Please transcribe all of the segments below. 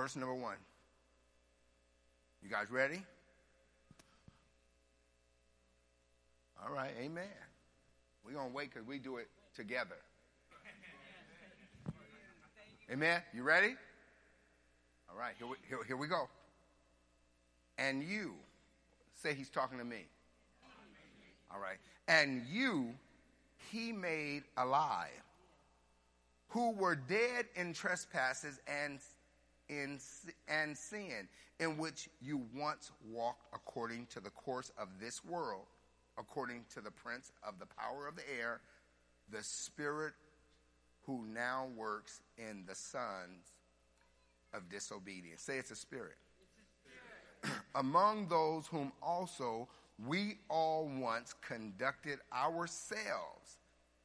verse number one. You guys ready? All right, amen. We're going to wait because we do it together. Amen. You ready? All right, here we, here, here we go. And you, say he's talking to me. All right. And you, he made alive, who were dead in trespasses and in and sin, in which you once walked according to the course of this world, according to the prince of the power of the air, the spirit who now works in the sons of disobedience. Say it's a spirit. It's a spirit. Among those whom also we all once conducted ourselves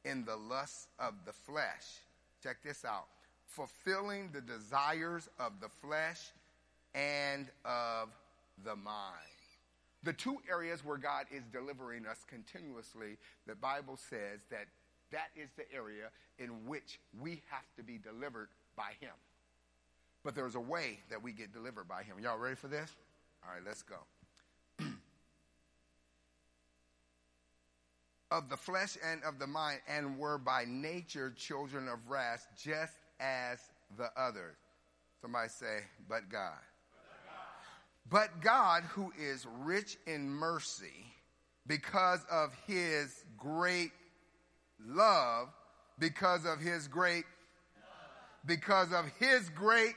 in the lusts of the flesh. Check this out fulfilling the desires of the flesh and of the mind. The two areas where God is delivering us continuously, the Bible says that that is the area in which we have to be delivered by Him. But there's a way that we get delivered by Him. Y'all ready for this? All right, let's go. of the flesh and of the mind, and were by nature children of wrath, just as the others. Somebody say, but God. But God, who is rich in mercy, because of his great love, because of his great, because of his great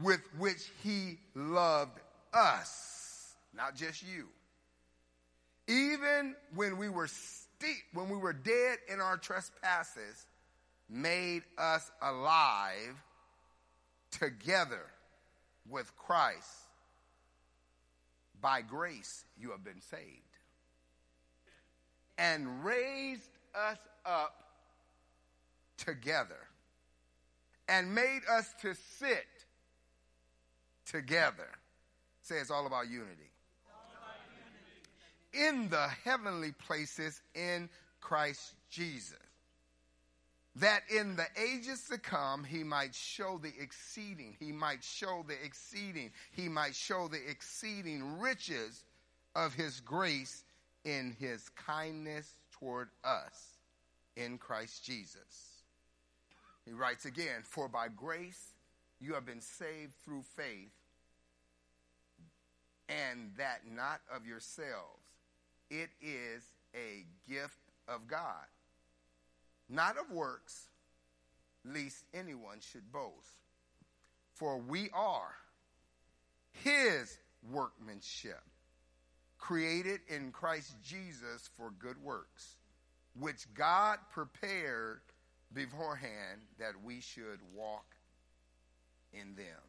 with which he loved us, not just you. Even when we were steep, when we were dead in our trespasses, made us alive together with Christ. By grace, you have been saved. And raised us up together and made us to sit together. Say it's all about unity. In the heavenly places in Christ Jesus that in the ages to come he might show the exceeding, he might show the exceeding, he might show the exceeding riches of his grace in his kindness toward us in Christ Jesus. He writes again, For by grace you have been saved through faith, and that not of yourselves. It is a gift of God not of works, lest anyone should boast. For we are his workmanship, created in Christ Jesus for good works, which God prepared beforehand that we should walk in them.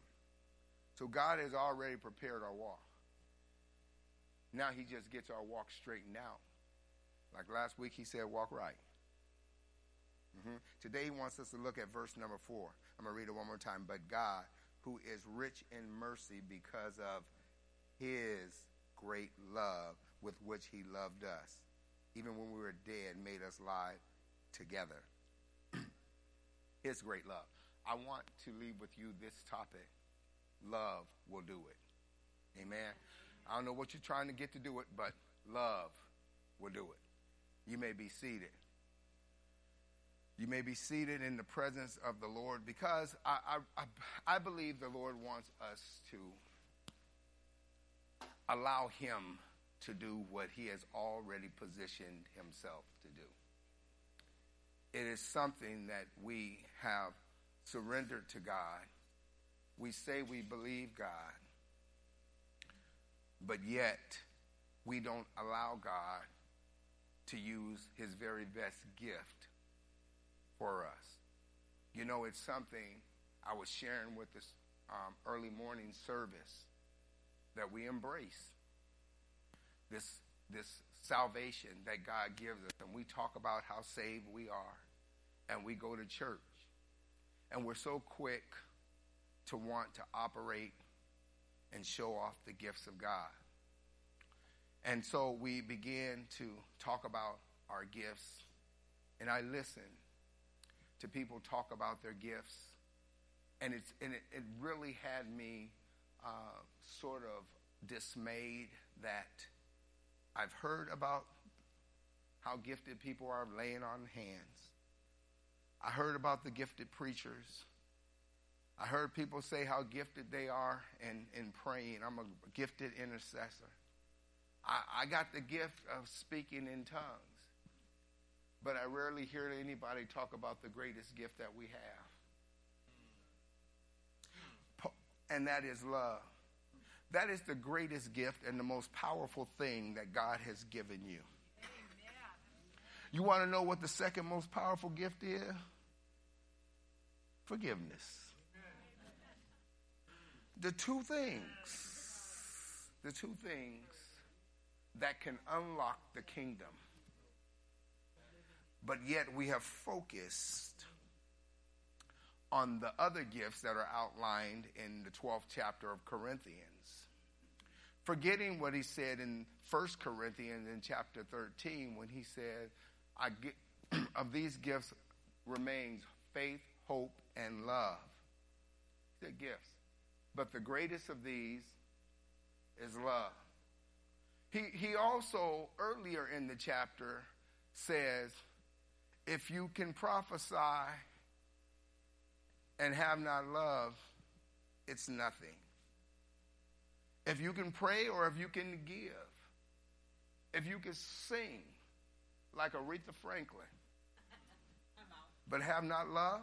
So God has already prepared our walk. Now he just gets our walk straightened out. Like last week, he said, walk right. Mm-hmm. Today he wants us to look at verse number four. I'm going to read it one more time. But God, who is rich in mercy because of his great love with which he loved us, even when we were dead, made us lie together. his great love. I want to leave with you this topic. Love will do it. Amen. I don't know what you're trying to get to do it, but love will do it. You may be seated. You may be seated in the presence of the Lord because I, I, I, believe the Lord wants us to allow Him to do what He has already positioned Himself to do. It is something that we have surrendered to God. We say we believe God, but yet we don't allow God to use His very best gift for us. You know, it's something I was sharing with this um, early morning service that we embrace. This, this salvation that God gives us. And we talk about how saved we are. And we go to church. And we're so quick to want to operate and show off the gifts of God. And so we begin to talk about our gifts. And I listen to people talk about their gifts. and, it's, and it, it really had me uh, sort of dismayed that I've heard about how gifted people are laying on hands. I heard about the gifted preachers. I heard people say how gifted they are in, in praying. I'm a gifted intercessor. I, I got the gift of speaking in tongues, but I rarely hear anybody talk about the greatest gift that we have. And that is love. That is the greatest gift and the most powerful thing that God has given you. You want to know what the second most powerful gift is? Forgiveness. The two things, the two things that can unlock the kingdom. But yet we have focused on the other gifts that are outlined in the 12th chapter of Corinthians. Forgetting what he said in 1 Corinthians in chapter 13 when he said, I get, of these gifts remains faith, hope, and love. The gifts. But the greatest of these is love. He, he also, earlier in the chapter, says, if you can prophesy and have not love, it's nothing. If you can pray or if you can give, if you can sing like Aretha Franklin, but have not love,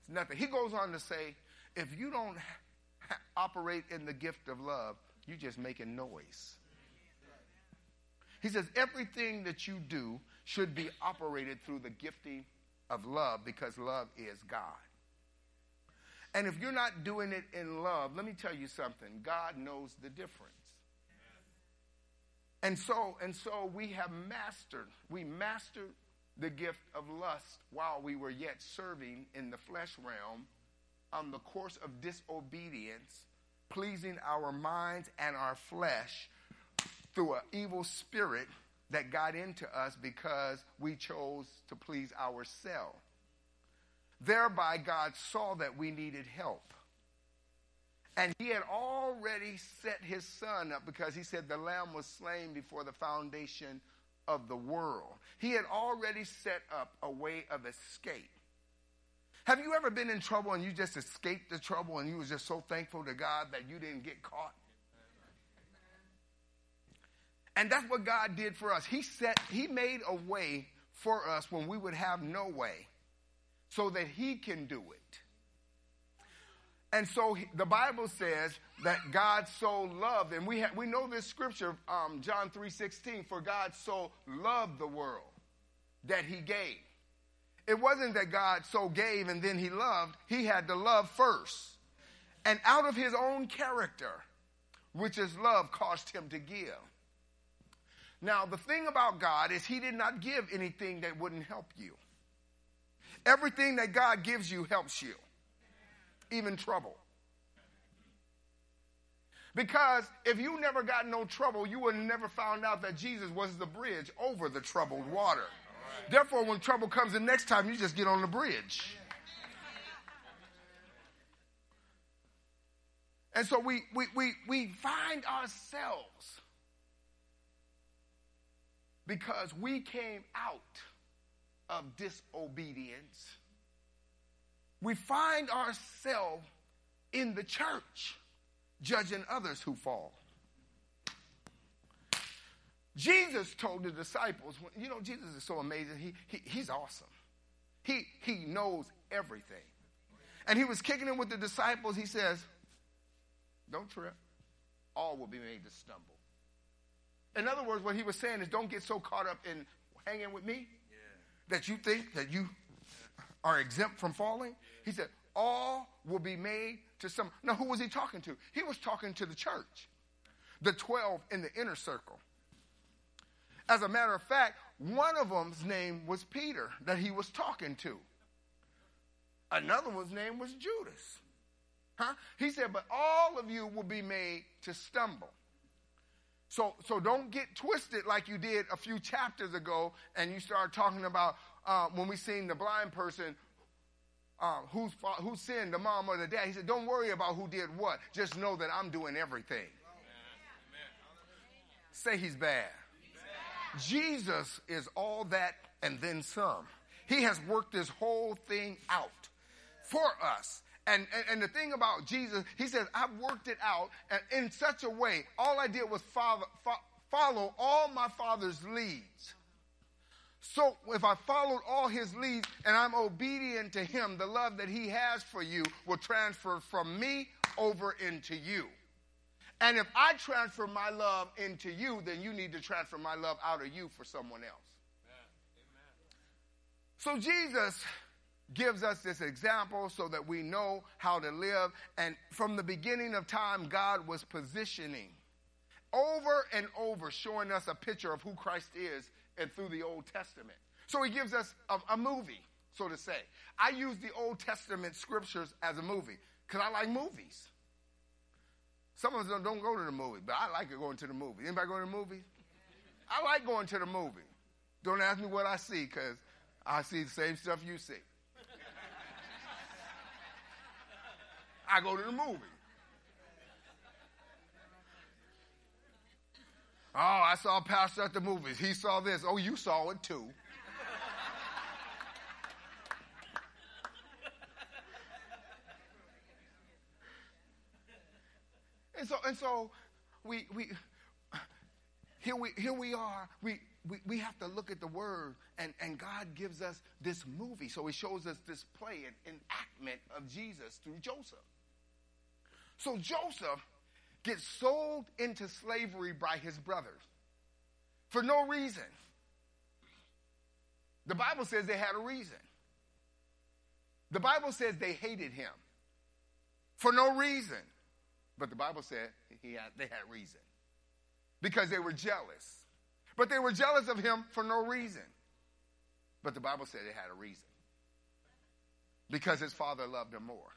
it's nothing. He goes on to say, if you don't ha- operate in the gift of love, you're just making noise. He says everything that you do should be operated through the gifting of love because love is God. And if you're not doing it in love, let me tell you something. God knows the difference. And so, and so we have mastered, we mastered the gift of lust while we were yet serving in the flesh realm on the course of disobedience, pleasing our minds and our flesh through an evil spirit that got into us because we chose to please ourselves. Thereby, God saw that we needed help. And he had already set his son up because he said the lamb was slain before the foundation of the world. He had already set up a way of escape. Have you ever been in trouble and you just escaped the trouble and you were just so thankful to God that you didn't get caught? And that's what God did for us. He set he made a way for us when we would have no way so that he can do it. And so he, the Bible says that God so loved, and we, ha- we know this scripture, um, John 3.16, for God so loved the world that he gave. It wasn't that God so gave and then he loved. He had to love first. And out of his own character, which is love, caused him to give. Now, the thing about God is he did not give anything that wouldn't help you. Everything that God gives you helps you, even trouble. Because if you never got no trouble, you would never found out that Jesus was the bridge over the troubled water. Therefore, when trouble comes the next time, you just get on the bridge. And so we, we, we, we find ourselves because we came out of disobedience. We find ourselves in the church judging others who fall. Jesus told the disciples, you know, Jesus is so amazing. He, he, he's awesome. He, he knows everything. And he was kicking it with the disciples. He says, Don't trip. All will be made to stumble. In other words, what he was saying is don't get so caught up in hanging with me yeah. that you think that you are exempt from falling. Yeah. He said, All will be made to some. Now, who was he talking to? He was talking to the church, the 12 in the inner circle. As a matter of fact, one of them's name was Peter that he was talking to. Another one's name was Judas. Huh? He said, but all of you will be made to stumble. So, so don't get twisted like you did a few chapters ago and you start talking about uh, when we seen the blind person um, who's, who sinned, the mom or the dad. He said, don't worry about who did what. Just know that I'm doing everything. Amen. Say he's bad. he's bad. Jesus is all that and then some. He has worked this whole thing out for us. And, and, and, the thing about Jesus, he says, I've worked it out in such a way, all I did was follow, follow all my father's leads. So if I followed all his leads and I'm obedient to him, the love that he has for you will transfer from me over into you. And if I transfer my love into you, then you need to transfer my love out of you for someone else. Amen. So Jesus gives us this example so that we know how to live. And from the beginning of time, God was positioning over and over, showing us a picture of who Christ is and through the Old Testament. So he gives us a, a movie, so to say. I use the Old Testament scriptures as a movie because I like movies. Some of us don't, don't go to the movie, but I like going to the movie. Anybody go to the movie? I like going to the movie. Don't ask me what I see because I see the same stuff you see. I go to the movie. Oh, I saw Pastor at the movies. He saw this. Oh, you saw it too. and so, and so, we we here we here we are. We we, we have to look at the word, and, and God gives us this movie. So he shows us this play, an enactment of Jesus through Joseph. So Joseph gets sold into slavery by his brothers for no reason. The Bible says they had a reason. The Bible says they hated him for no reason. But the Bible said he had, they had reason because they were jealous. But they were jealous of him for no reason. But the Bible said they had a reason because his father loved him more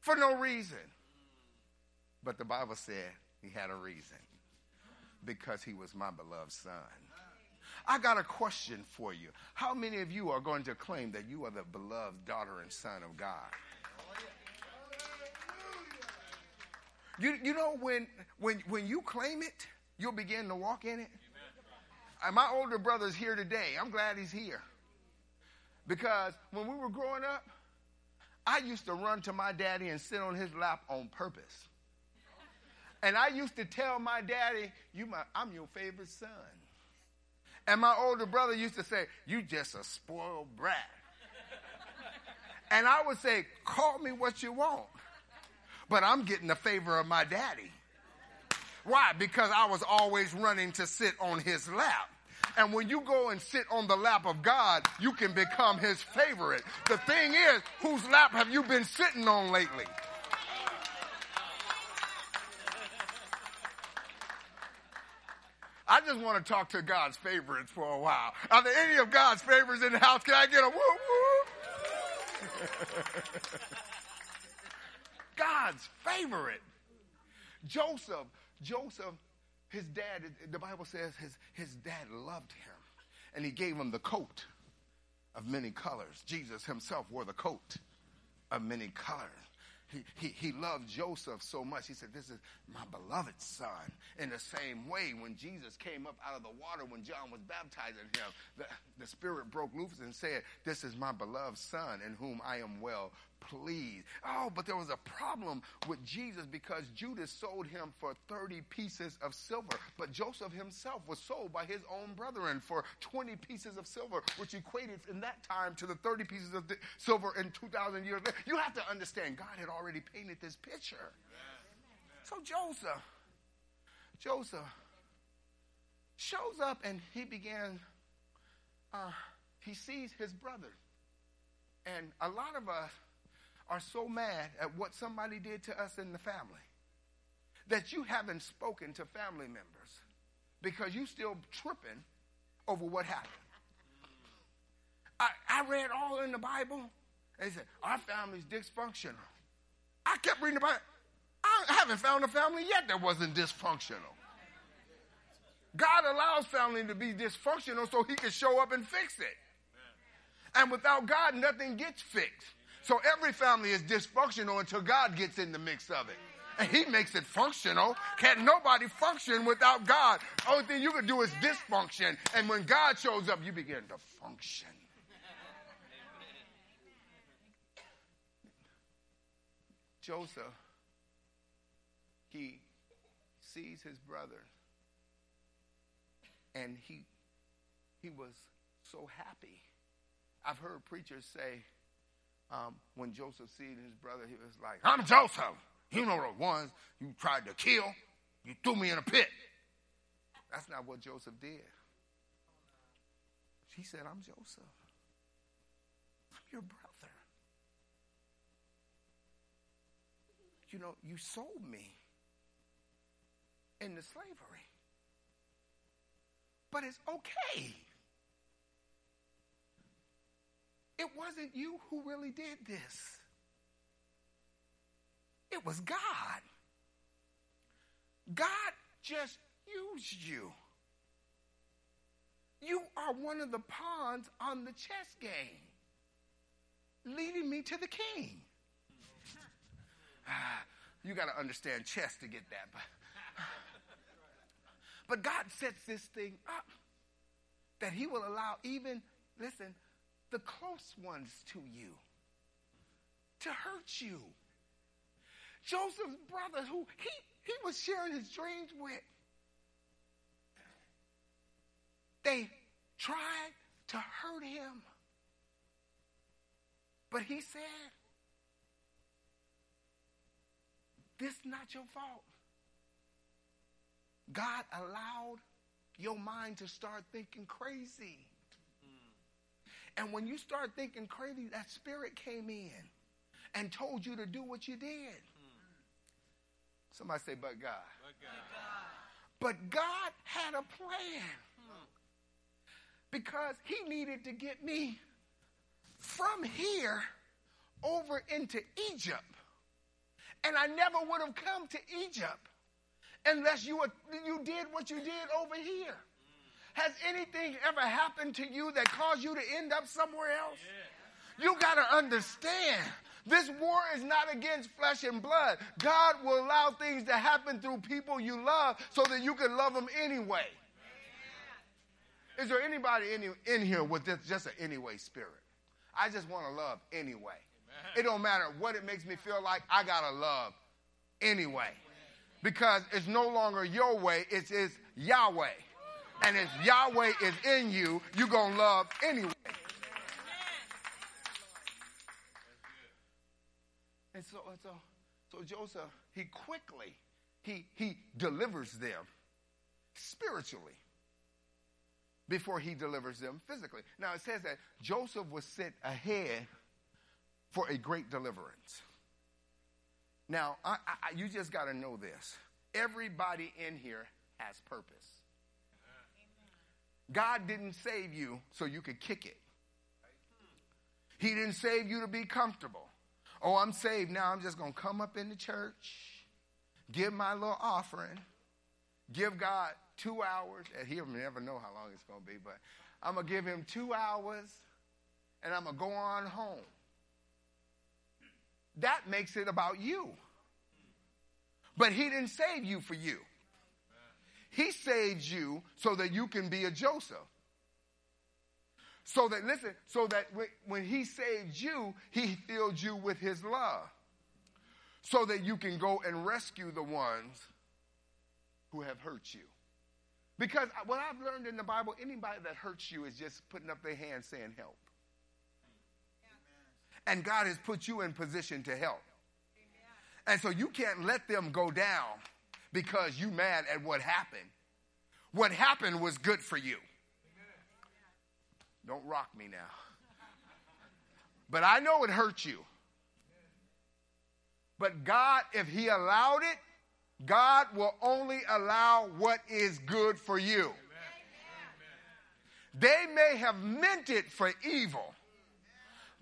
for no reason. But the Bible said he had a reason because he was my beloved son. I got a question for you. How many of you are going to claim that you are the beloved daughter and son of God? You, you know, when, when, when you claim it, you'll begin to walk in it. And my older brother's here today. I'm glad he's here. Because when we were growing up, I used to run to my daddy and sit on his lap on purpose. And I used to tell my daddy, you my, I'm your favorite son. And my older brother used to say, You just a spoiled brat. and I would say, Call me what you want. But I'm getting the favor of my daddy. Why? Because I was always running to sit on his lap. And when you go and sit on the lap of God, you can become his favorite. The thing is, whose lap have you been sitting on lately? I just want to talk to God's favorites for a while. Are there any of God's favorites in the house? Can I get a whoop whoop? God's favorite. Joseph, Joseph his dad, the Bible says his, his dad loved him and he gave him the coat of many colors. Jesus himself wore the coat of many colors. He, he, he loved Joseph so much. He said, This is my beloved son. In the same way, when Jesus came up out of the water when John was baptizing him, the, the Spirit broke loose and said, This is my beloved son in whom I am well pleased. Oh, but there was a problem with Jesus because Judas sold him for 30 pieces of silver. But Joseph himself was sold by his own brethren for 20 pieces of silver, which equated in that time to the 30 pieces of silver in 2,000 years. You have to understand, God had already painted this picture. So Joseph, Joseph shows up and he began, uh, he sees his brother. And a lot of us, are so mad at what somebody did to us in the family that you haven't spoken to family members because you're still tripping over what happened. I, I read all in the Bible they said, our family's dysfunctional. I kept reading the Bible. I haven't found a family yet that wasn't dysfunctional. God allows family to be dysfunctional so he can show up and fix it. And without God, nothing gets fixed. So every family is dysfunctional until God gets in the mix of it. And he makes it functional. Can't nobody function without God. Only thing you can do is dysfunction. And when God shows up, you begin to function. Joseph, he sees his brother and he he was so happy. I've heard preachers say um, when Joseph seen his brother, he was like, "I'm Joseph. You know the ones you tried to kill. You threw me in a pit." That's not what Joseph did. He said, "I'm Joseph. I'm your brother. You know, you sold me into slavery." But it's okay. It wasn't you who really did this. It was God. God just used you. You are one of the pawns on the chess game, leading me to the king. You got to understand chess to get that. But God sets this thing up that He will allow even, listen, the close ones to you to hurt you. Joseph's brother, who he, he was sharing his dreams with, they tried to hurt him. But he said, This is not your fault. God allowed your mind to start thinking crazy. And when you start thinking crazy, that spirit came in and told you to do what you did. Somebody say, but God. But God, but God had a plan because He needed to get me from here over into Egypt. And I never would have come to Egypt unless you, were, you did what you did over here. Has anything ever happened to you that caused you to end up somewhere else? You got to understand. This war is not against flesh and blood. God will allow things to happen through people you love so that you can love them anyway. Is there anybody in, in here with this, just an anyway spirit? I just want to love anyway. It don't matter what it makes me feel like. I got to love anyway because it's no longer your way, it's, it's Yahweh. And if Yahweh is in you, you're going to love anyway. And so, so, so Joseph, he quickly, he, he delivers them spiritually before he delivers them physically. Now it says that Joseph was sent ahead for a great deliverance. Now, I, I, you just got to know this. Everybody in here has purpose. God didn't save you so you could kick it. He didn't save you to be comfortable. Oh, I'm saved now. I'm just going to come up in the church, give my little offering, give God two hours, and he'll never know how long it's going to be, but I'm going to give him two hours, and I'm going to go on home that makes it about you. But he didn't save you for you. He saved you so that you can be a Joseph. So that, listen, so that when he saved you, he filled you with his love. So that you can go and rescue the ones who have hurt you. Because what I've learned in the Bible, anybody that hurts you is just putting up their hand saying help and God has put you in position to help. And so you can't let them go down because you mad at what happened. What happened was good for you. Don't rock me now. But I know it hurt you. But God, if He allowed it, God will only allow what is good for you. They may have meant it for evil,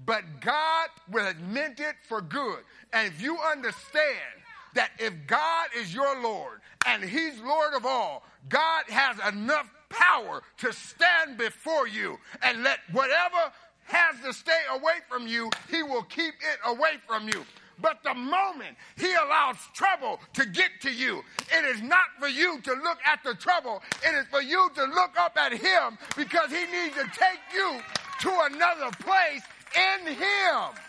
but God will have meant it for good. And if you understand that if God is your Lord and He's Lord of all, God has enough power to stand before you and let whatever has to stay away from you, he will keep it away from you. But the moment he allows trouble to get to you, it is not for you to look at the trouble. It is for you to look up at him because he needs to take you to another place in him.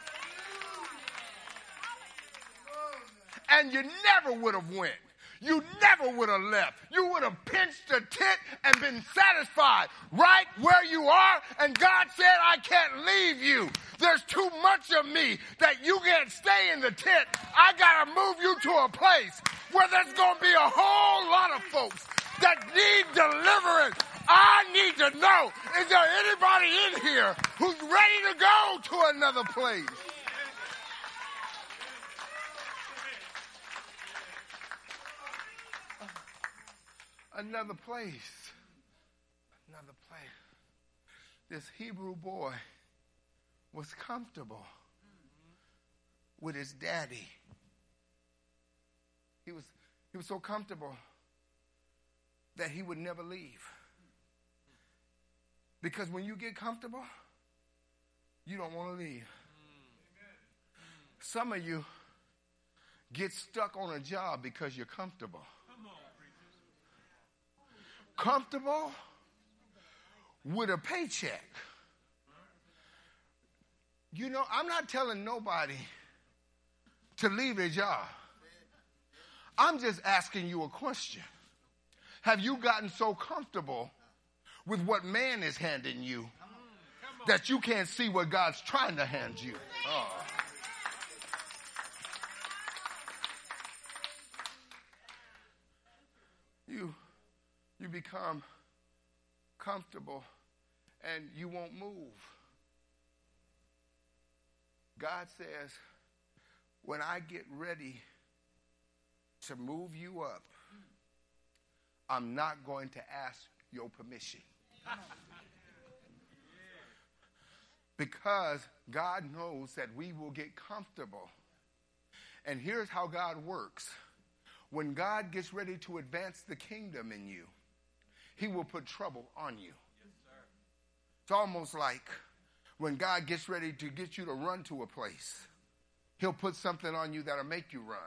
And you never would have went you never would have left. You would have pinched a tent and been satisfied right where you are. And God said, I can't leave you. There's too much of me that you can't stay in the tent. I got to move you to a place where there's going to be a whole lot of folks that need deliverance. I need to know is there anybody in here who's ready to go to another place? Another place. Another place. This Hebrew boy was comfortable with his daddy. He was, he was so comfortable that he would never leave. Because when you get comfortable, you don't want to leave. Some of you get stuck on a job because you're comfortable comfortable with a paycheck. You know, I'm not telling nobody to leave their job. I'm just asking you a question. Have you gotten so comfortable with what man is handing you that you can't see what God's trying to hand you? Oh. You you become comfortable and you won't move. God says, when I get ready to move you up, I'm not going to ask your permission. because God knows that we will get comfortable. And here's how God works when God gets ready to advance the kingdom in you, he will put trouble on you. Yes, it's almost like when God gets ready to get you to run to a place, He'll put something on you that'll make you run.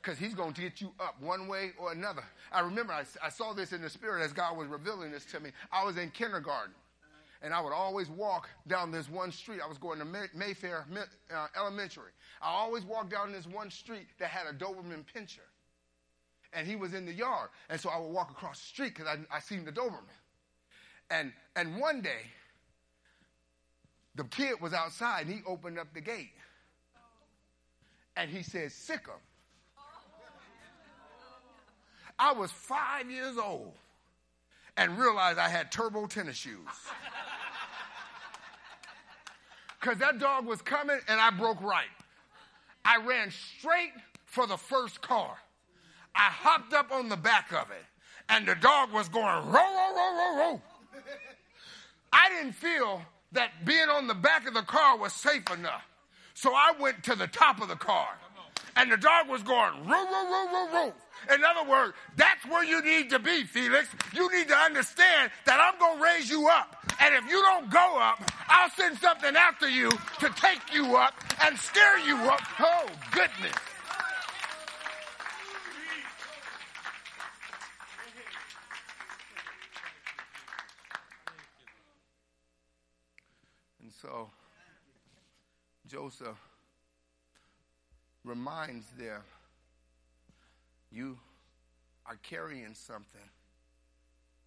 Because he's going to get you up one way or another. I remember I, I saw this in the spirit as God was revealing this to me. I was in kindergarten and I would always walk down this one street. I was going to May- Mayfair uh, Elementary. I always walked down this one street that had a Doberman pinscher and he was in the yard. And so I would walk across the street because I, I seen the Doberman. And, and one day, the kid was outside and he opened up the gate. And he said, sick him. I was five years old and realized I had turbo tennis shoes. Because that dog was coming and I broke right. I ran straight for the first car. I hopped up on the back of it, and the dog was going row, row, row, row, row. I didn't feel that being on the back of the car was safe enough. So I went to the top of the car, and the dog was going row, row, row, row, row. In other words, that's where you need to be, Felix. You need to understand that I'm going to raise you up. And if you don't go up, I'll send something after you to take you up and scare you up. Oh, goodness. So Joseph reminds them you are carrying something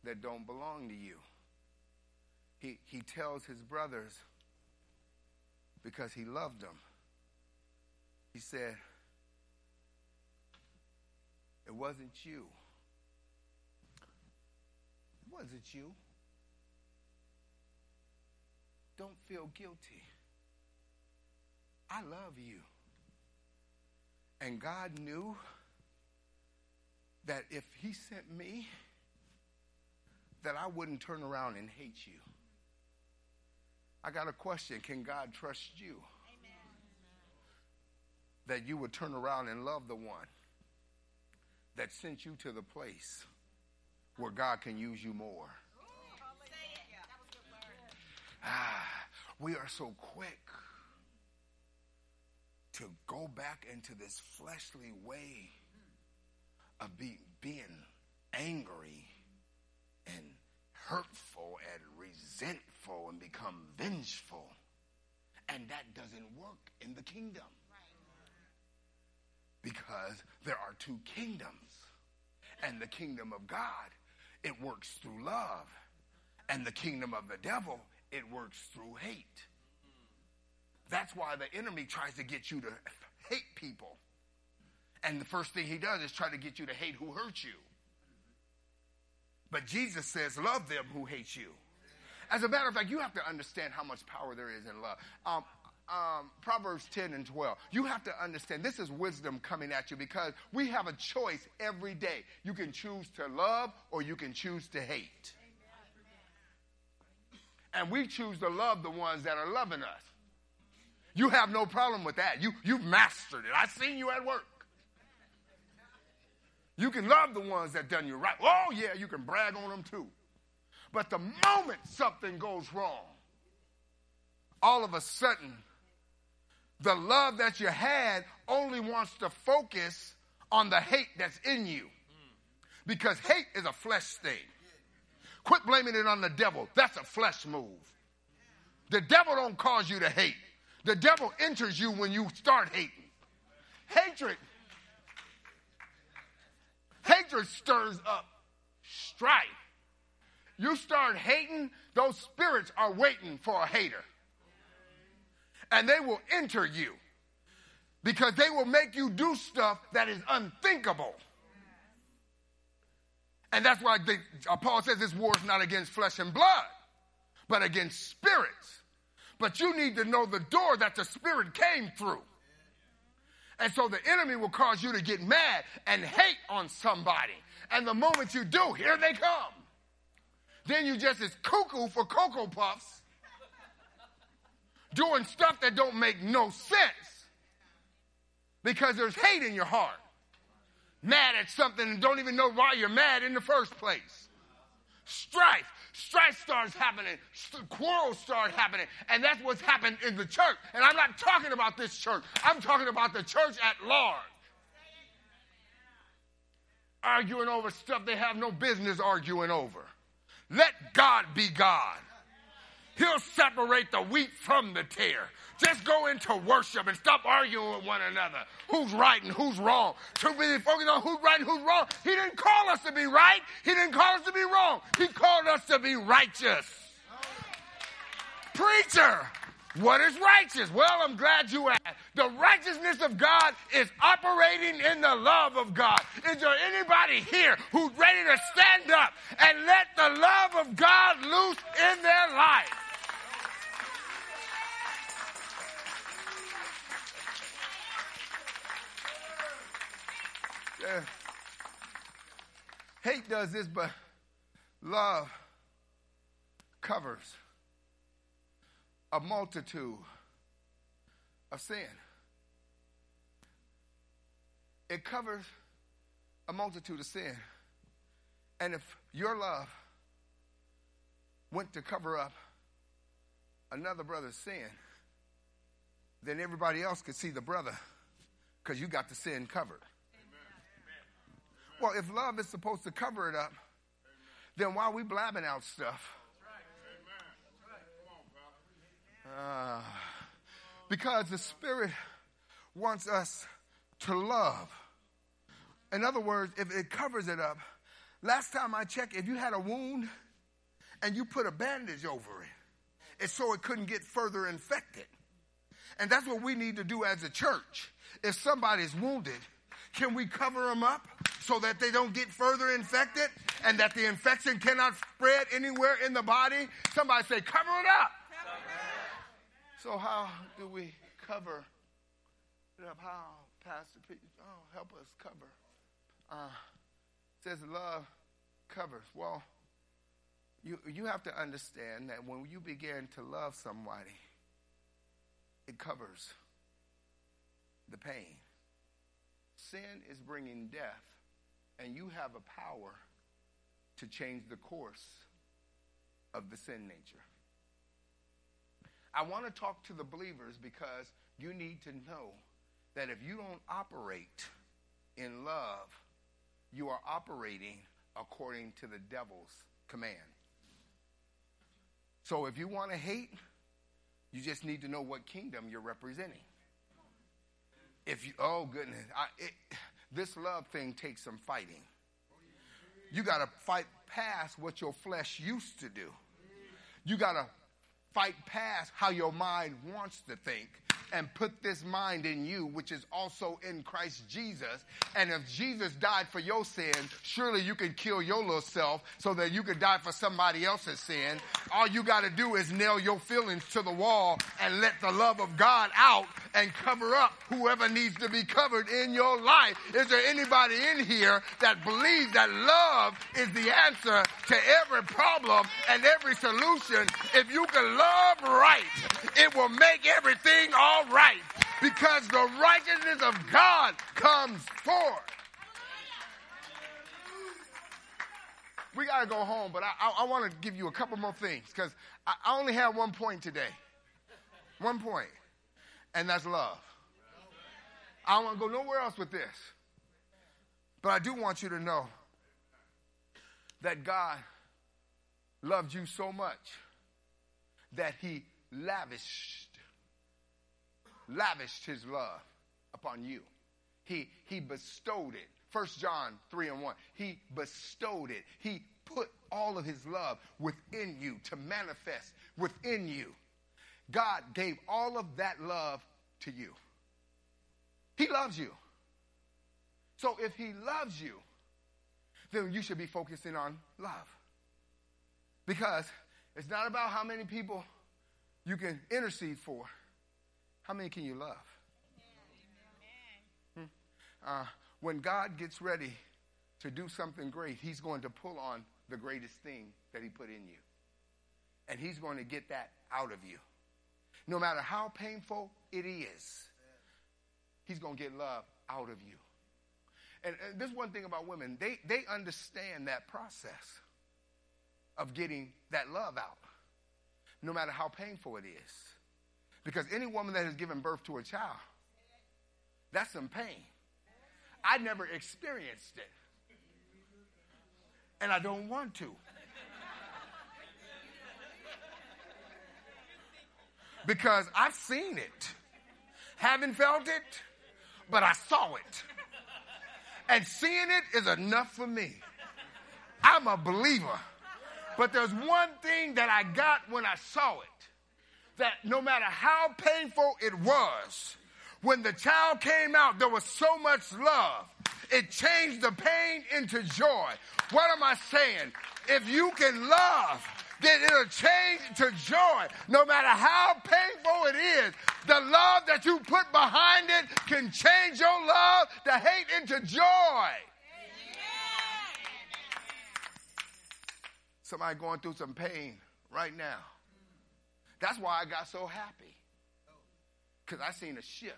that don't belong to you. He, he tells his brothers because he loved them. He said, It wasn't you. It wasn't you. Don't feel guilty. I love you. And God knew that if He sent me, that I wouldn't turn around and hate you. I got a question. Can God trust you? Amen. That you would turn around and love the one that sent you to the place where oh. God can use you more. we are so quick to go back into this fleshly way of be, being angry and hurtful and resentful and become vengeful. And that doesn't work in the kingdom. Because there are two kingdoms. And the kingdom of God, it works through love. And the kingdom of the devil, it works through hate. That's why the enemy tries to get you to hate people. And the first thing he does is try to get you to hate who hurt you. But Jesus says, Love them who hate you. As a matter of fact, you have to understand how much power there is in love. Um, um, Proverbs 10 and 12. You have to understand this is wisdom coming at you because we have a choice every day. You can choose to love or you can choose to hate. And we choose to love the ones that are loving us. You have no problem with that. You, you've mastered it. I've seen you at work. You can love the ones that done you right. Oh, yeah, you can brag on them too. But the moment something goes wrong, all of a sudden, the love that you had only wants to focus on the hate that's in you. Because hate is a flesh thing. Quit blaming it on the devil. That's a flesh move. The devil don't cause you to hate. The devil enters you when you start hating. Hatred. Hatred stirs up strife. You start hating, those spirits are waiting for a hater. And they will enter you because they will make you do stuff that is unthinkable. And that's why they, uh, Paul says this war is not against flesh and blood, but against spirits. But you need to know the door that the spirit came through. And so the enemy will cause you to get mad and hate on somebody. And the moment you do, here they come. Then you just as cuckoo for Cocoa Puffs, doing stuff that don't make no sense because there's hate in your heart mad at something and don't even know why you're mad in the first place. Strife. Strife starts happening. Quarrels start happening. And that's what's happened in the church. And I'm not talking about this church. I'm talking about the church at large. Arguing over stuff they have no business arguing over. Let God be God. He'll separate the wheat from the tare. Just go into worship and stop arguing with one another. Who's right and who's wrong? Too busy focusing on who's right and who's wrong. He didn't call us to be right. He didn't call us to be wrong. He called us to be righteous. Preacher, what is righteous? Well, I'm glad you asked. The righteousness of God is operating in the love of God. Is there anybody here who's ready to stand up and let the love of God loose in their life? Uh, hate does this, but love covers a multitude of sin. It covers a multitude of sin. And if your love went to cover up another brother's sin, then everybody else could see the brother because you got the sin covered. Well, if love is supposed to cover it up, then why are we blabbing out stuff? Uh, because the Spirit wants us to love. In other words, if it covers it up, last time I checked, if you had a wound and you put a bandage over it, it's so it couldn't get further infected. And that's what we need to do as a church. If somebody's wounded, can we cover them up so that they don't get further infected and that the infection cannot spread anywhere in the body? Somebody say, cover it up. So, how do we cover it up? How, Pastor Pete? Oh, help us cover. Uh, says love covers. Well, you, you have to understand that when you begin to love somebody, it covers the pain. Sin is bringing death, and you have a power to change the course of the sin nature. I want to talk to the believers because you need to know that if you don't operate in love, you are operating according to the devil's command. So if you want to hate, you just need to know what kingdom you're representing. If you, oh goodness, I, it, this love thing takes some fighting. You got to fight past what your flesh used to do. You got to fight past how your mind wants to think and put this mind in you, which is also in Christ Jesus. And if Jesus died for your sin, surely you can kill your little self so that you can die for somebody else's sin. All you got to do is nail your feelings to the wall and let the love of God out and cover up whoever needs to be covered in your life. Is there anybody in here that believes that love is the answer to every problem and every solution? If you can love right, it will make everything all right because the righteousness of God comes forth. We got to go home, but I, I, I want to give you a couple more things because I, I only have one point today. One point, and that's love. I don't want to go nowhere else with this. But I do want you to know that God loved you so much that he lavished lavished his love upon you. He, he bestowed it. 1 John 3 and 1. He bestowed it. He put all of his love within you to manifest within you. God gave all of that love to you. He loves you. So if he loves you, then you should be focusing on love. Because it's not about how many people you can intercede for. How many can you love? Hmm. Uh, when God gets ready to do something great, He's going to pull on the greatest thing that He put in you. And He's going to get that out of you. No matter how painful it is, He's going to get love out of you. And, and this one thing about women, they, they understand that process of getting that love out, no matter how painful it is. Because any woman that has given birth to a child, that's some pain. I never experienced it. And I don't want to. Because I've seen it. Haven't felt it, but I saw it. And seeing it is enough for me. I'm a believer. But there's one thing that I got when I saw it that no matter how painful it was, when the child came out, there was so much love. It changed the pain into joy. What am I saying? If you can love, then it'll change to joy. No matter how painful it is, the love that you put behind it can change your love, to hate into joy. Somebody going through some pain right now. That's why I got so happy. Because I seen a shift.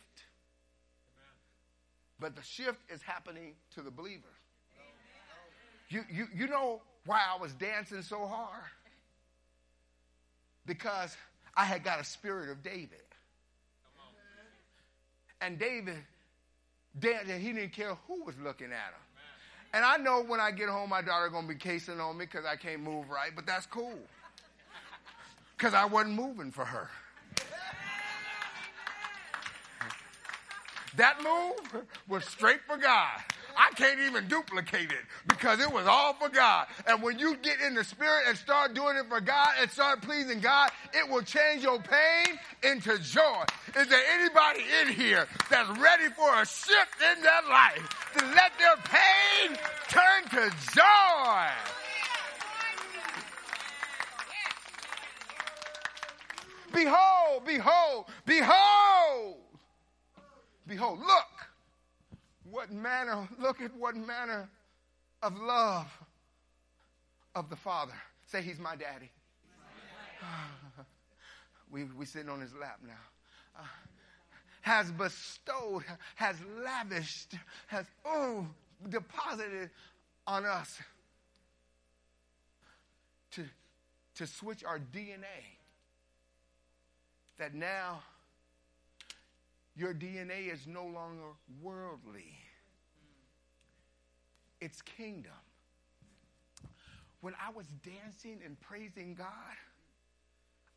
But the shift is happening to the believer. You, you, you know why I was dancing so hard? Because I had got a spirit of David. And David he didn't care who was looking at him. And I know when I get home, my daughter to be casing on me because I can't move right, but that's cool because I wasn't moving for her. That move was straight for God. I can't even duplicate it because it was all for God. And when you get in the spirit and start doing it for God and start pleasing God, it will change your pain into joy. Is there anybody in here that's ready for a shift in their life to let their pain turn to joy? Behold, behold, behold. Behold, look what manner, look at what manner of love of the Father. Say, He's my daddy. we, we sitting on his lap now. Uh, has bestowed, has lavished, has, oh, deposited on us to, to switch our DNA that now your DNA is no longer worldly, it's kingdom. When I was dancing and praising God,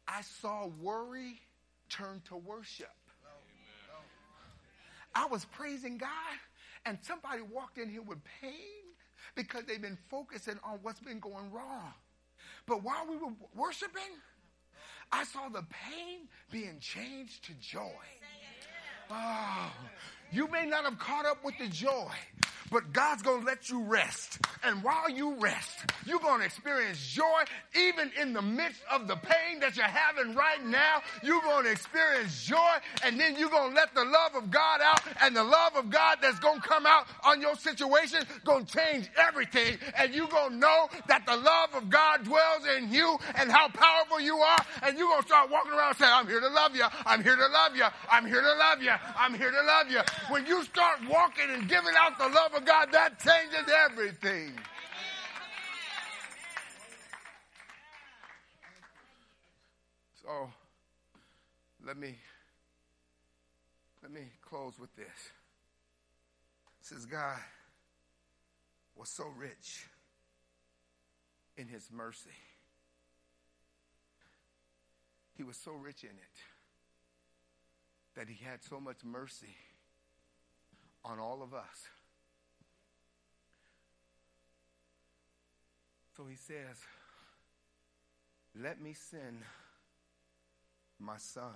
I saw worry turn to worship. I was praising God, and somebody walked in here with pain because they've been focusing on what's been going wrong. But while we were worshiping, I saw the pain being changed to joy. Oh, you may not have caught up with the joy, but God's going to let you rest. And while you rest, you're going to experience joy even in the midst of the pain that you're having right now. You're going to experience joy and then you're going to let the love of God out and the love of God that's going to come out on your situation going to change everything. And you're going to know that the love of God dwells in you and how powerful you are. And you're going to start walking around saying, I'm here to love you. I'm here to love you. I'm here to love you. I'm here to love you. When you start walking and giving out the love of God, that changes everything. So let me let me close with this. Says God was so rich in his mercy. He was so rich in it that he had so much mercy on all of us. So he says, Let me send my son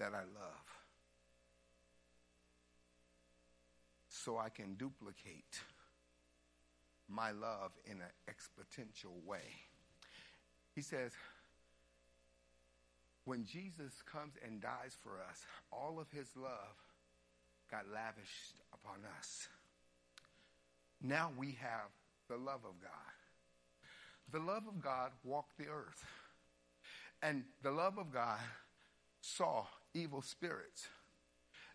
that I love so I can duplicate my love in an exponential way. He says, when Jesus comes and dies for us, all of his love got lavished upon us. Now we have the love of God. The love of God walked the earth. And the love of God saw evil spirits.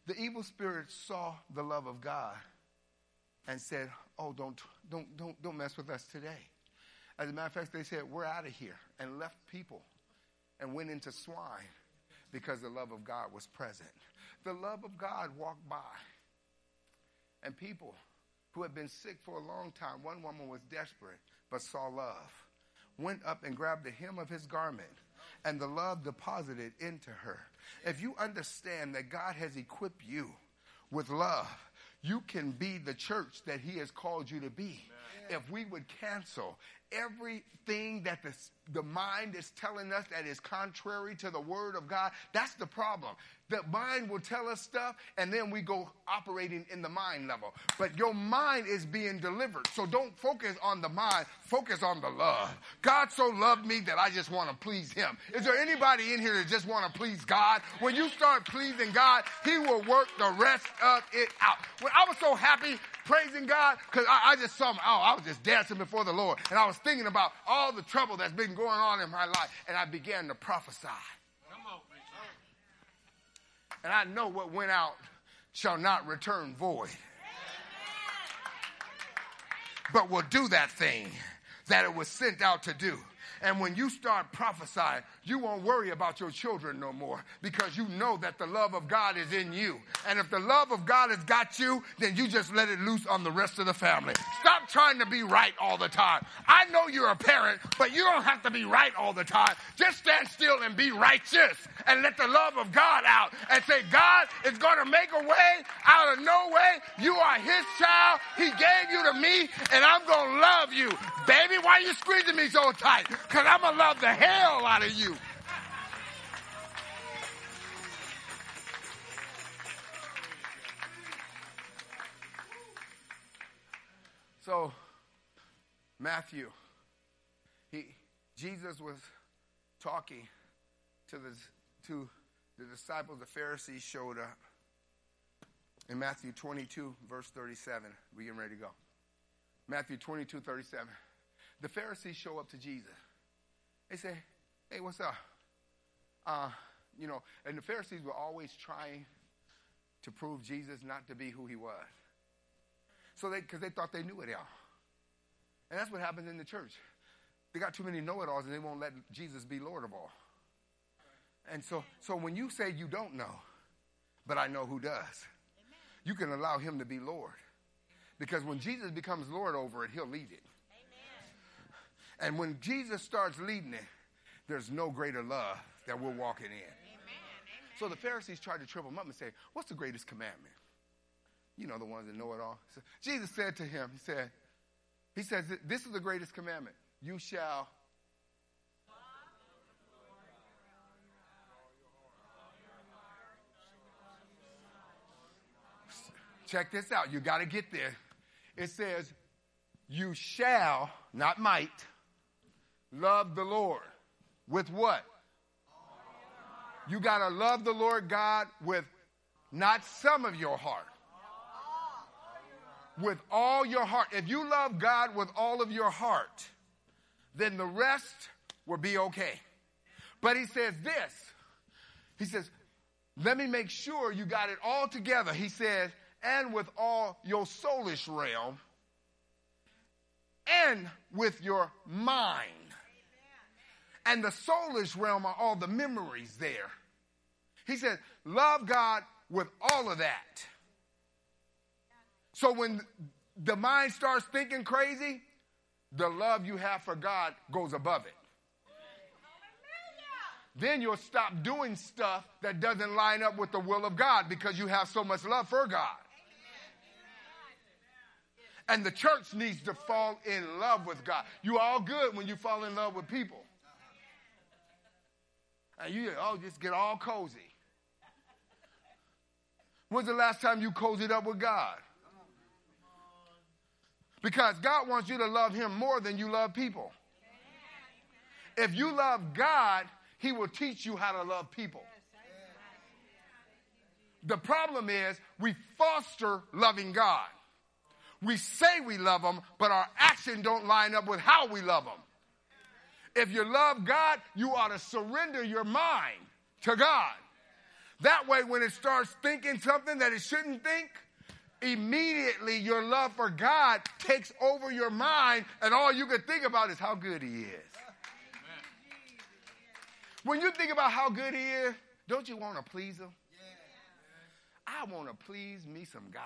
The evil spirits saw the love of God and said, Oh, don't, don't, don't, don't mess with us today. As a matter of fact, they said, We're out of here, and left people and went into swine because the love of God was present. The love of God walked by, and people who had been sick for a long time, one woman was desperate but saw love, went up and grabbed the hem of his garment, and the love deposited into her. If you understand that God has equipped you with love, you can be the church that he has called you to be. If we would cancel everything that the, the mind is telling us that is contrary to the word of God, that's the problem. The mind will tell us stuff and then we go operating in the mind level. But your mind is being delivered. So don't focus on the mind, focus on the love. God so loved me that I just want to please him. Is there anybody in here that just want to please God? When you start pleasing God, he will work the rest of it out. When I was so happy praising God because I, I, just saw, oh, I was just dancing before the Lord. And I was thinking about all the trouble that's been going on in my life. And I began to prophesy. And I know what went out shall not return void, but will do that thing that it was sent out to do. And when you start prophesying, you won't worry about your children no more because you know that the love of God is in you. And if the love of God has got you, then you just let it loose on the rest of the family. Stop trying to be right all the time. I know you're a parent, but you don't have to be right all the time. Just stand still and be righteous and let the love of God out and say, God is going to make a way out of no way. You are his child. He gave you to me and I'm going to love you. Baby, why are you squeezing me so tight? Because I'm going to love the hell out of you. So, Matthew, he, Jesus was talking to the, to the disciples, the Pharisees showed up. In Matthew 22, verse 37, we getting ready to go. Matthew 22, 37. The Pharisees show up to Jesus. They say, hey, what's up? Uh, you know, and the Pharisees were always trying to prove Jesus not to be who he was. So they, because they thought they knew it all. And that's what happens in the church. They got too many know it alls and they won't let Jesus be Lord of all. And so, so when you say you don't know, but I know who does, you can allow him to be Lord. Because when Jesus becomes Lord over it, he'll lead it. Amen. And when Jesus starts leading it, there's no greater love that we're walking in. amen So the Pharisees tried to trip him up and say, What's the greatest commandment? You know, the ones that know it all. So Jesus said to him, He said, He says, This is the greatest commandment. You shall Check this out. You got to get there. It says, You shall, not might, love the Lord. With what? You got to love the Lord God with not some of your heart, with all your heart. If you love God with all of your heart, then the rest will be okay. But he says this He says, Let me make sure you got it all together. He says, and with all your soulish realm, and with your mind. And the soulish realm are all the memories there. He said, Love God with all of that. So when the mind starts thinking crazy, the love you have for God goes above it. Then you'll stop doing stuff that doesn't line up with the will of God because you have so much love for God. And the church needs to fall in love with God. You all good when you fall in love with people. And you oh just get all cozy. When's the last time you cozied up with God? Because God wants you to love Him more than you love people. If you love God, He will teach you how to love people. The problem is we foster loving God. We say we love Him, but our action don't line up with how we love Him. If you love God, you ought to surrender your mind to God. That way, when it starts thinking something that it shouldn't think, immediately your love for God takes over your mind, and all you can think about is how good He is. When you think about how good He is, don't you want to please Him? I want to please me some God.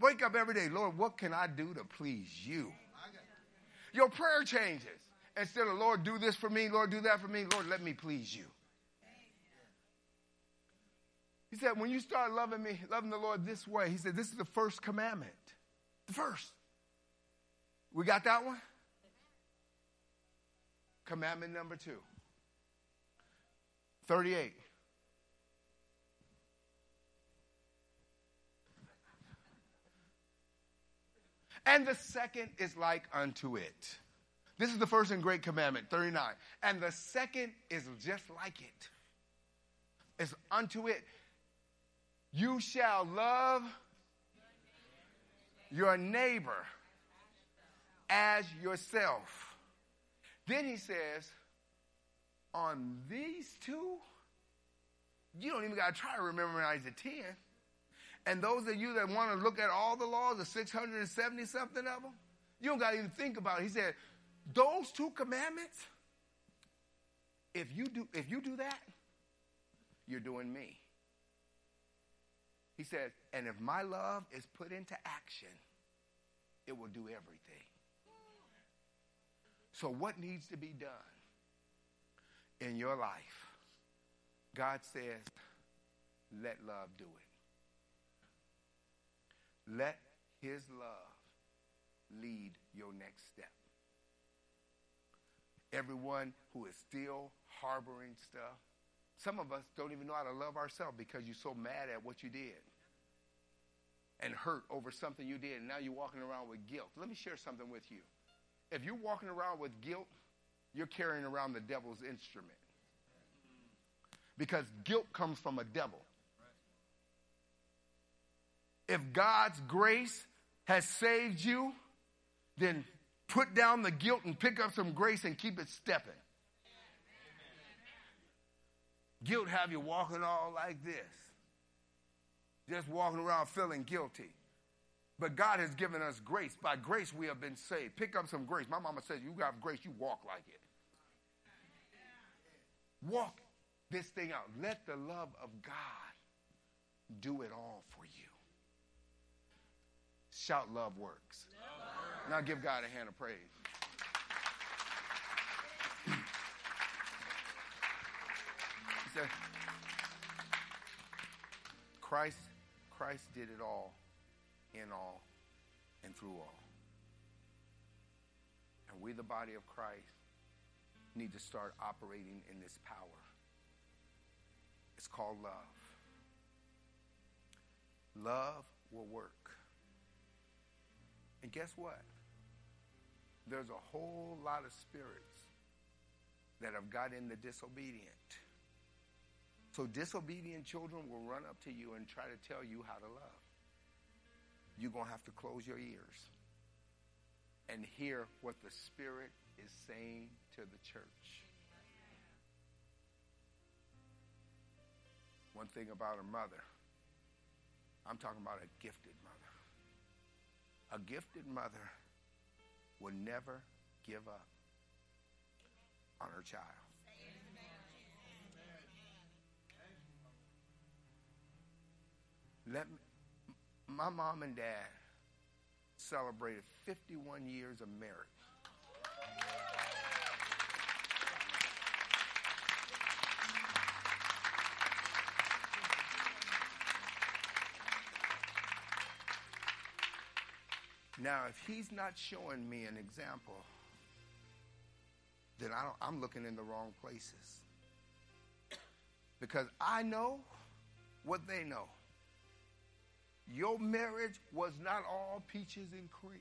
Wake up every day, Lord, what can I do to please you? Your prayer changes. Instead of, Lord, do this for me, Lord, do that for me, Lord, let me please you. He said, when you start loving me, loving the Lord this way, he said, this is the first commandment. The first. We got that one? Commandment number two. 38. And the second is like unto it. This is the first and great commandment, 39. And the second is just like it. It's unto it. You shall love your neighbor as yourself. Then he says, on these two, you don't even got to try to memorize the 10. And those of you that want to look at all the laws, the 670 something of them, you don't got to even think about it. He said, those two commandments, if you do, if you do that, you're doing me. He says, and if my love is put into action, it will do everything. So, what needs to be done in your life? God says, let love do it. Let his love lead your next step. Everyone who is still harboring stuff, some of us don't even know how to love ourselves because you're so mad at what you did and hurt over something you did, and now you're walking around with guilt. Let me share something with you. If you're walking around with guilt, you're carrying around the devil's instrument. Because guilt comes from a devil. If God's grace has saved you, then put down the guilt and pick up some grace and keep it stepping. Guilt have you walking all like this, just walking around feeling guilty. But God has given us grace. By grace, we have been saved. Pick up some grace. My mama says, You got grace, you walk like it. Walk this thing out. Let the love of God do it all for you. Shout, love works. Love. Now give God a hand of praise. Christ, Christ did it all, in all, and through all. And we, the body of Christ, need to start operating in this power. It's called love. Love will work. And guess what? There's a whole lot of spirits that have got in the disobedient. So disobedient children will run up to you and try to tell you how to love. You're going to have to close your ears and hear what the Spirit is saying to the church. One thing about a mother, I'm talking about a gifted mother. A gifted mother will never give up on her child. Let me, my mom and dad celebrated 51 years of marriage. Now, if he's not showing me an example, then I am looking in the wrong places. Because I know what they know. Your marriage was not all peaches and cream,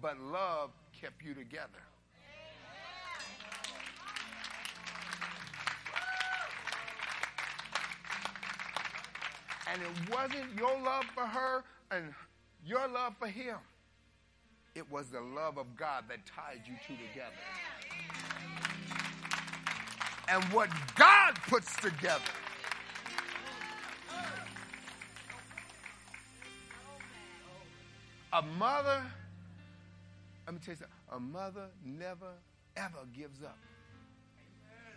but love kept you together. And it wasn't your love for her and your love for him. It was the love of God that tied you two together. And what God puts together. A mother, let me tell you something, a mother never, ever gives up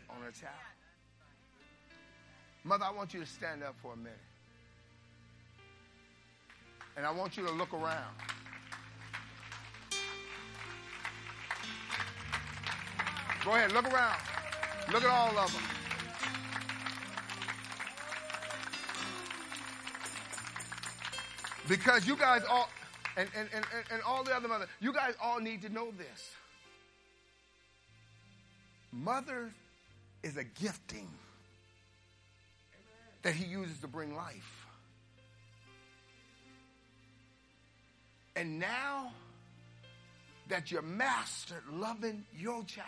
on her child. Mother, I want you to stand up for a minute. And I want you to look around. Go ahead, look around. Look at all of them. Because you guys all, and, and, and, and all the other mothers, you guys all need to know this. Mother is a gifting that he uses to bring life. And now that you're mastered loving your child,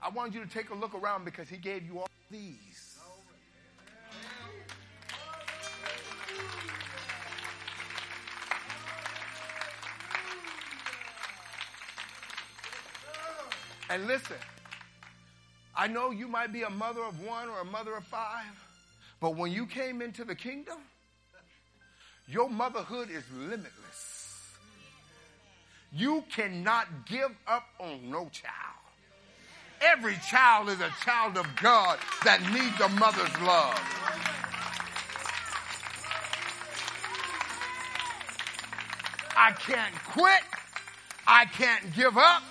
I want you to take a look around because he gave you all these. And listen, I know you might be a mother of one or a mother of five, but when you came into the kingdom, your motherhood is limitless. You cannot give up on no child. Every child is a child of God that needs a mother's love. I can't quit. I can't give up.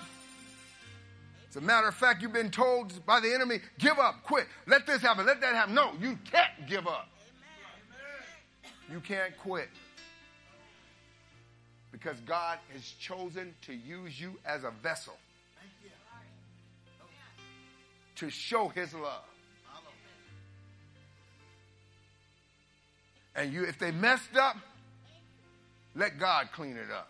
As a matter of fact, you've been told by the enemy, give up, quit, let this happen, let that happen. No, you can't give up. You can't quit. Because God has chosen to use you as a vessel to show his love. And you if they messed up, let God clean it up.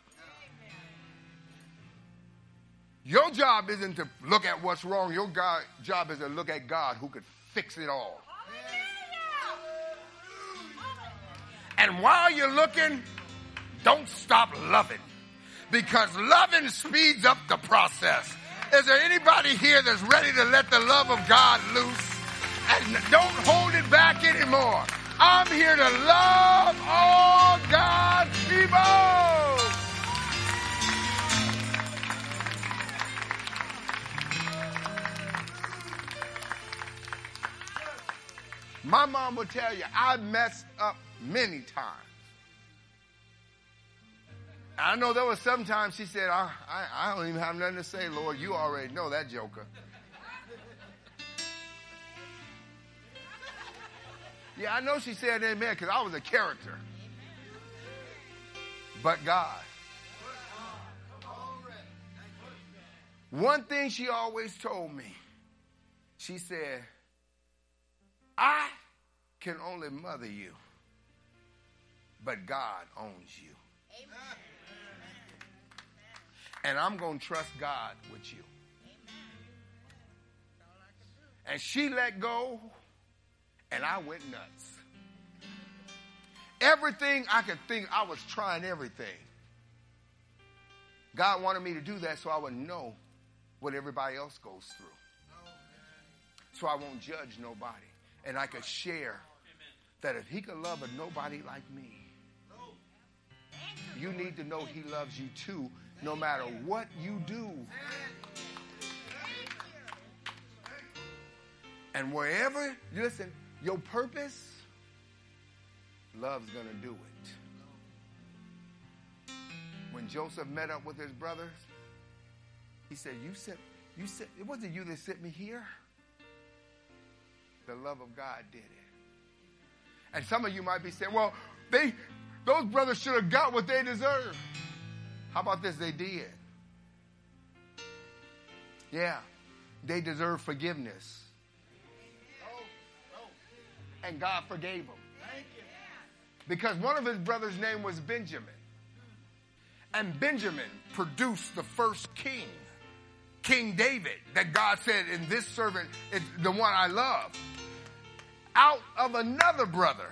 Your job isn't to look at what's wrong. Your God, job is to look at God who could fix it all. And while you're looking, don't stop loving because loving speeds up the process. Is there anybody here that's ready to let the love of God loose and don't hold it back anymore? I'm here to love all God's people. My mom will tell you, I messed up many times. I know there was sometimes she said, I, I, I don't even have nothing to say, Lord. You already know that joker. Yeah, I know she said amen because I was a character. But God. One thing she always told me, she said, I can only mother you, but God owns you. Amen. And I'm going to trust God with you. And she let go, and I went nuts. Everything I could think, I was trying everything. God wanted me to do that so I would know what everybody else goes through. Oh, so I won't judge nobody. And I could share that if he could love a nobody like me, you need to know he loves you too, no matter what you do. And wherever, listen, your purpose, love's going to do it. When Joseph met up with his brothers, he said, You sent, you sent, it wasn't you that sent me here. The love of God did it. And some of you might be saying, Well, they those brothers should have got what they deserved. How about this? They did. Yeah, they deserve forgiveness. And God forgave them. Because one of his brothers' name was Benjamin. And Benjamin produced the first king, King David, that God said, in this servant is the one I love. Out of another brother,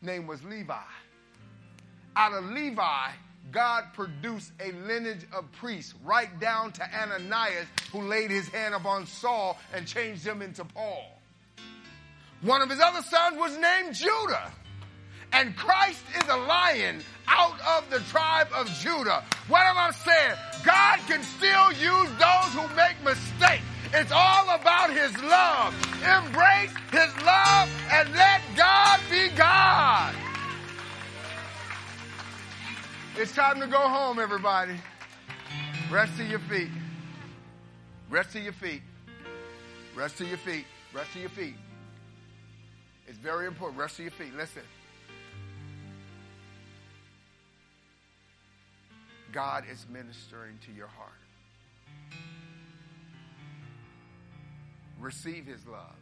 name was Levi. Out of Levi, God produced a lineage of priests, right down to Ananias, who laid his hand upon Saul and changed him into Paul. One of his other sons was named Judah. And Christ is a lion out of the tribe of Judah. What am I saying? God can still use those who make mistakes. It's all about his love. Embrace his love and let God be God. It's time to go home, everybody. Rest to your feet. Rest to your feet. Rest to your feet. Rest to your feet. It's very important. Rest to your feet. Listen. God is ministering to your heart. Receive his love.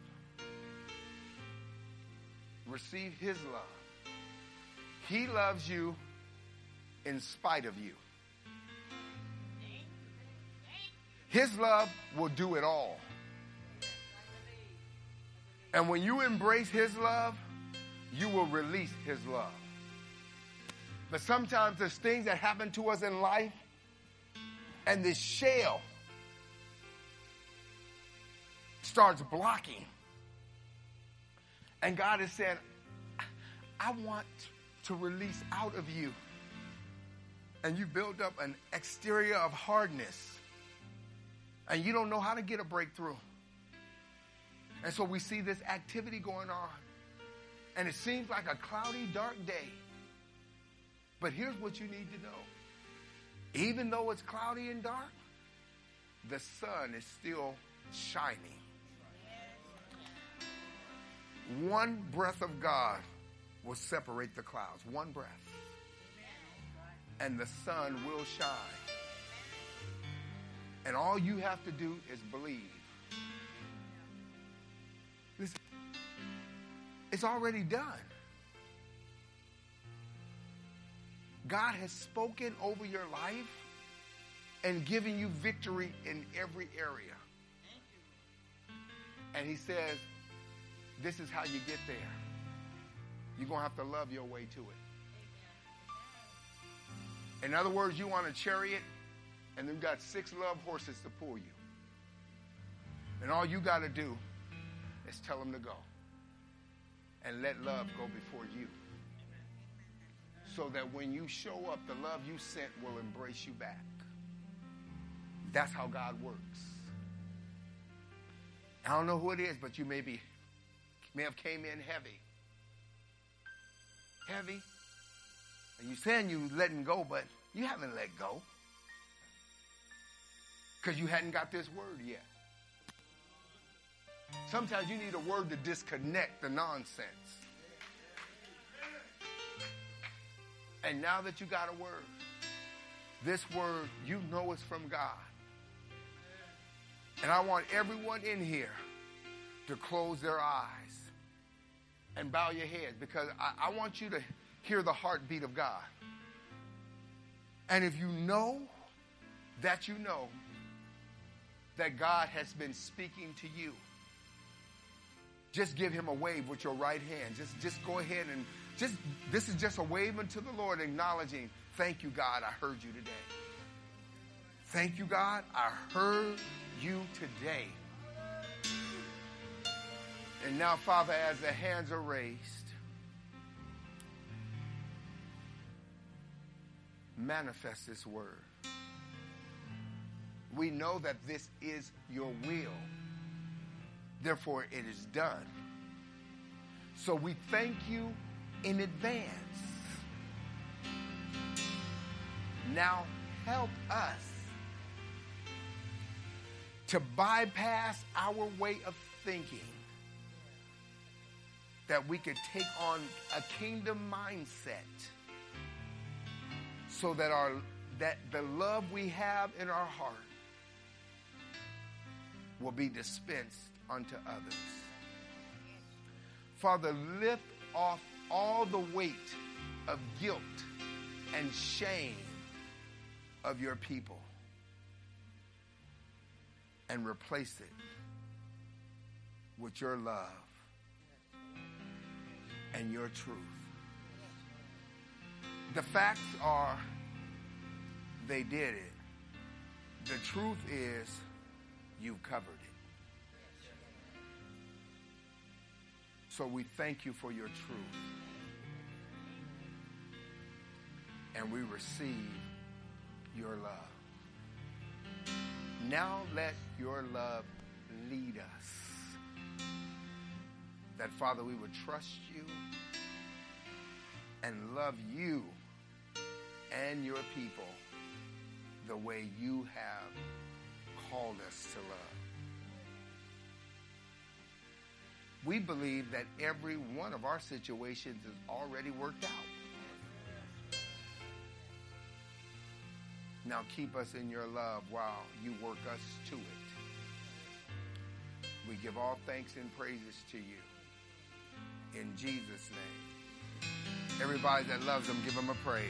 Receive his love. He loves you in spite of you. His love will do it all. And when you embrace His love, you will release His love. But sometimes there's things that happen to us in life, and this shell starts blocking. And God is saying, I want to release out of you. And you build up an exterior of hardness, and you don't know how to get a breakthrough. And so we see this activity going on. And it seems like a cloudy, dark day. But here's what you need to know even though it's cloudy and dark, the sun is still shining. One breath of God will separate the clouds. One breath. And the sun will shine. And all you have to do is believe. Listen, it's already done. God has spoken over your life and given you victory in every area. And he says, this is how you get there. You're going to have to love your way to it. In other words, you want a chariot, and then got six love horses to pull you. And all you got to do is tell them to go. And let love go before you. So that when you show up, the love you sent will embrace you back. That's how God works. I don't know who it is, but you may be may have came in heavy. Heavy. And you saying you letting go, but you haven't let go. Because you hadn't got this word yet. Sometimes you need a word to disconnect the nonsense. And now that you got a word, this word you know is from God. And I want everyone in here to close their eyes and bow your heads because I, I want you to hear the heartbeat of God. And if you know that you know that God has been speaking to you, just give him a wave with your right hand. Just, just go ahead and just, this is just a wave unto the Lord acknowledging, thank you, God, I heard you today. Thank you, God, I heard you today. And now, Father, as the hands are raised, manifest this word. We know that this is your will. Therefore, it is done. So we thank you in advance. Now, help us to bypass our way of thinking that we could take on a kingdom mindset so that our that the love we have in our heart will be dispensed unto others. Father, lift off all the weight of guilt and shame of your people and replace it with your love and your truth. The facts are they did it. The truth is you covered it. So we thank you for your truth. And we receive your love. Now let your love lead us. That, Father, we would trust you and love you and your people the way you have called us to love. We believe that every one of our situations is already worked out. Now keep us in your love while you work us to it. We give all thanks and praises to you. In Jesus' name. Everybody that loves him, give him a praise.